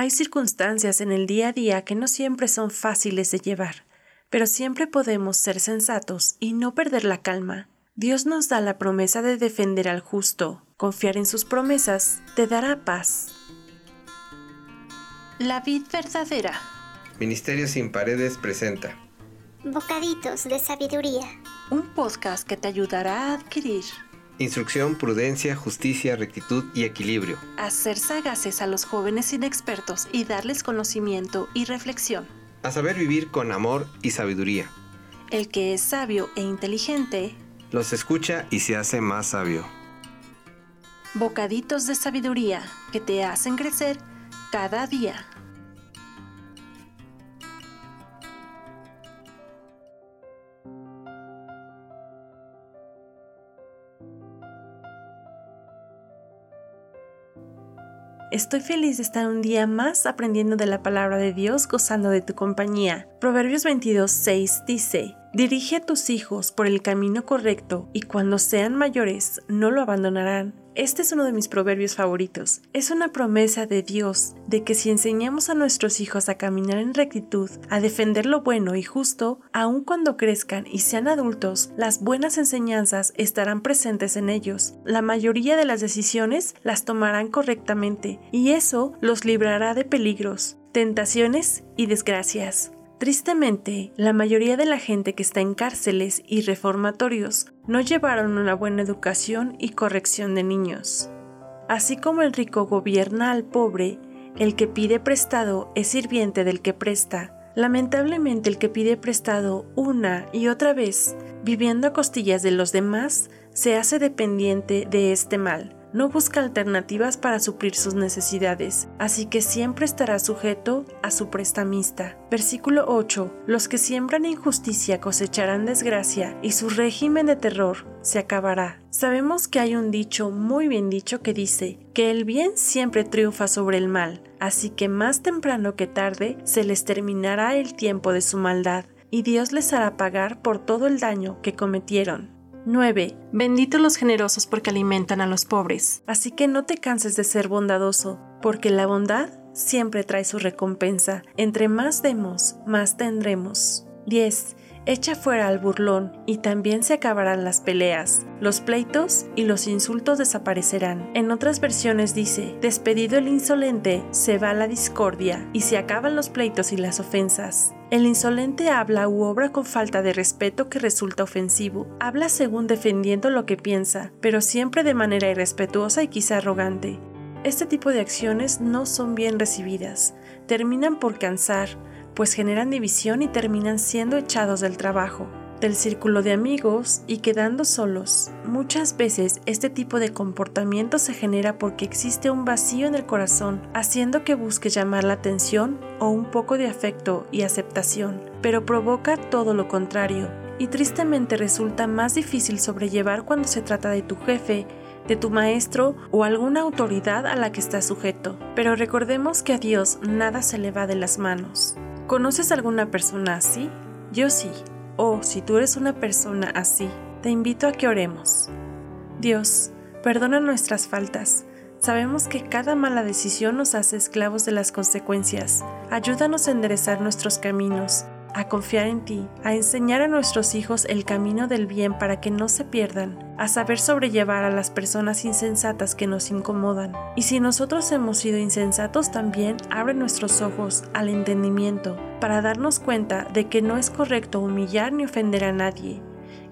Hay circunstancias en el día a día que no siempre son fáciles de llevar, pero siempre podemos ser sensatos y no perder la calma. Dios nos da la promesa de defender al justo. Confiar en sus promesas te dará paz. La vid verdadera. Ministerio sin paredes presenta Bocaditos de sabiduría. Un podcast que te ayudará a adquirir, instrucción, prudencia, justicia, rectitud y equilibrio. a ser sagaces a los jóvenes inexpertos y darles conocimiento y reflexión. A saber vivir con amor y sabiduría. El que es sabio e inteligente, Los escucha y se hace más sabio. bocaditos de sabiduría que te hacen crecer cada día. Estoy feliz de estar un día más aprendiendo de la palabra de Dios, gozando de tu compañía. Proverbios 22, 6 dice, Dirige a tus hijos por el camino correcto y cuando sean mayores no lo abandonarán. Este es uno de mis proverbios favoritos. Es una promesa de Dios de que si enseñamos a nuestros hijos a caminar en rectitud, a defender lo bueno y justo, aun cuando crezcan y sean adultos, las buenas enseñanzas estarán presentes en ellos. La mayoría de las decisiones las tomarán correctamente y eso los librará de peligros, tentaciones y desgracias. Tristemente, la mayoría de la gente que está en cárceles y reformatorios no llevaron una buena educación y corrección de niños. Así como el rico gobierna al pobre, el que pide prestado es sirviente del que presta. Lamentablemente el que pide prestado una y otra vez, viviendo a costillas de los demás, se hace dependiente de este mal. No busca alternativas para suplir sus necesidades, así que siempre estará sujeto a su prestamista. Versículo 8. Los que siembran injusticia cosecharán desgracia, y su régimen de terror se acabará. Sabemos que hay un dicho muy bien dicho que dice que el bien siempre triunfa sobre el mal, así que más temprano que tarde se les terminará el tiempo de su maldad, y Dios les hará pagar por todo el daño que cometieron. 9. Benditos los generosos porque alimentan a los pobres. Así que no te canses de ser bondadoso, porque la bondad siempre trae su recompensa. Entre más demos, más tendremos. 10. Echa fuera al burlón y también se acabarán las peleas. Los pleitos y los insultos desaparecerán. En otras versiones dice, despedido el insolente, se va la discordia y se acaban los pleitos y las ofensas. El insolente habla u obra con falta de respeto que resulta ofensivo. Habla según defendiendo lo que piensa, pero siempre de manera irrespetuosa y quizá arrogante. Este tipo de acciones no son bien recibidas, terminan por cansar, pues generan división y terminan siendo echados del trabajo, del círculo de amigos y quedando solos. Muchas veces este tipo de comportamiento se genera porque existe un vacío en el corazón, haciendo que busque llamar la atención o un poco de afecto y aceptación, pero provoca todo lo contrario, y tristemente resulta más difícil sobrellevar cuando se trata de tu jefe, de tu maestro o alguna autoridad a la que estás sujeto. Pero recordemos que a Dios nada se le va de las manos. ¿Conoces alguna persona así? Yo sí. O si tú eres una persona así, te invito a que oremos. Dios, perdona nuestras faltas. Sabemos que cada mala decisión nos hace esclavos de las consecuencias. Ayúdanos a enderezar nuestros caminos, a confiar en ti, a enseñar a nuestros hijos el camino del bien para que no se pierdan, a saber sobrellevar a las personas insensatas que nos incomodan. Y si nosotros hemos sido insensatos también, abre nuestros ojos al entendimiento para darnos cuenta de que no es correcto humillar ni ofender a nadie.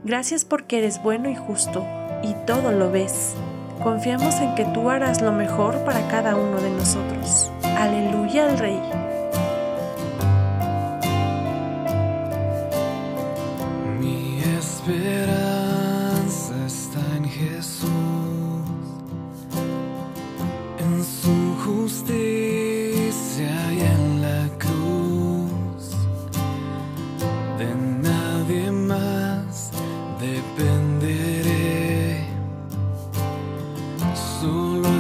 Gracias porque eres bueno y justo, y todo lo ves. Confiamos en que tú harás lo mejor para cada uno de nosotros. Aleluya al Rey. soon.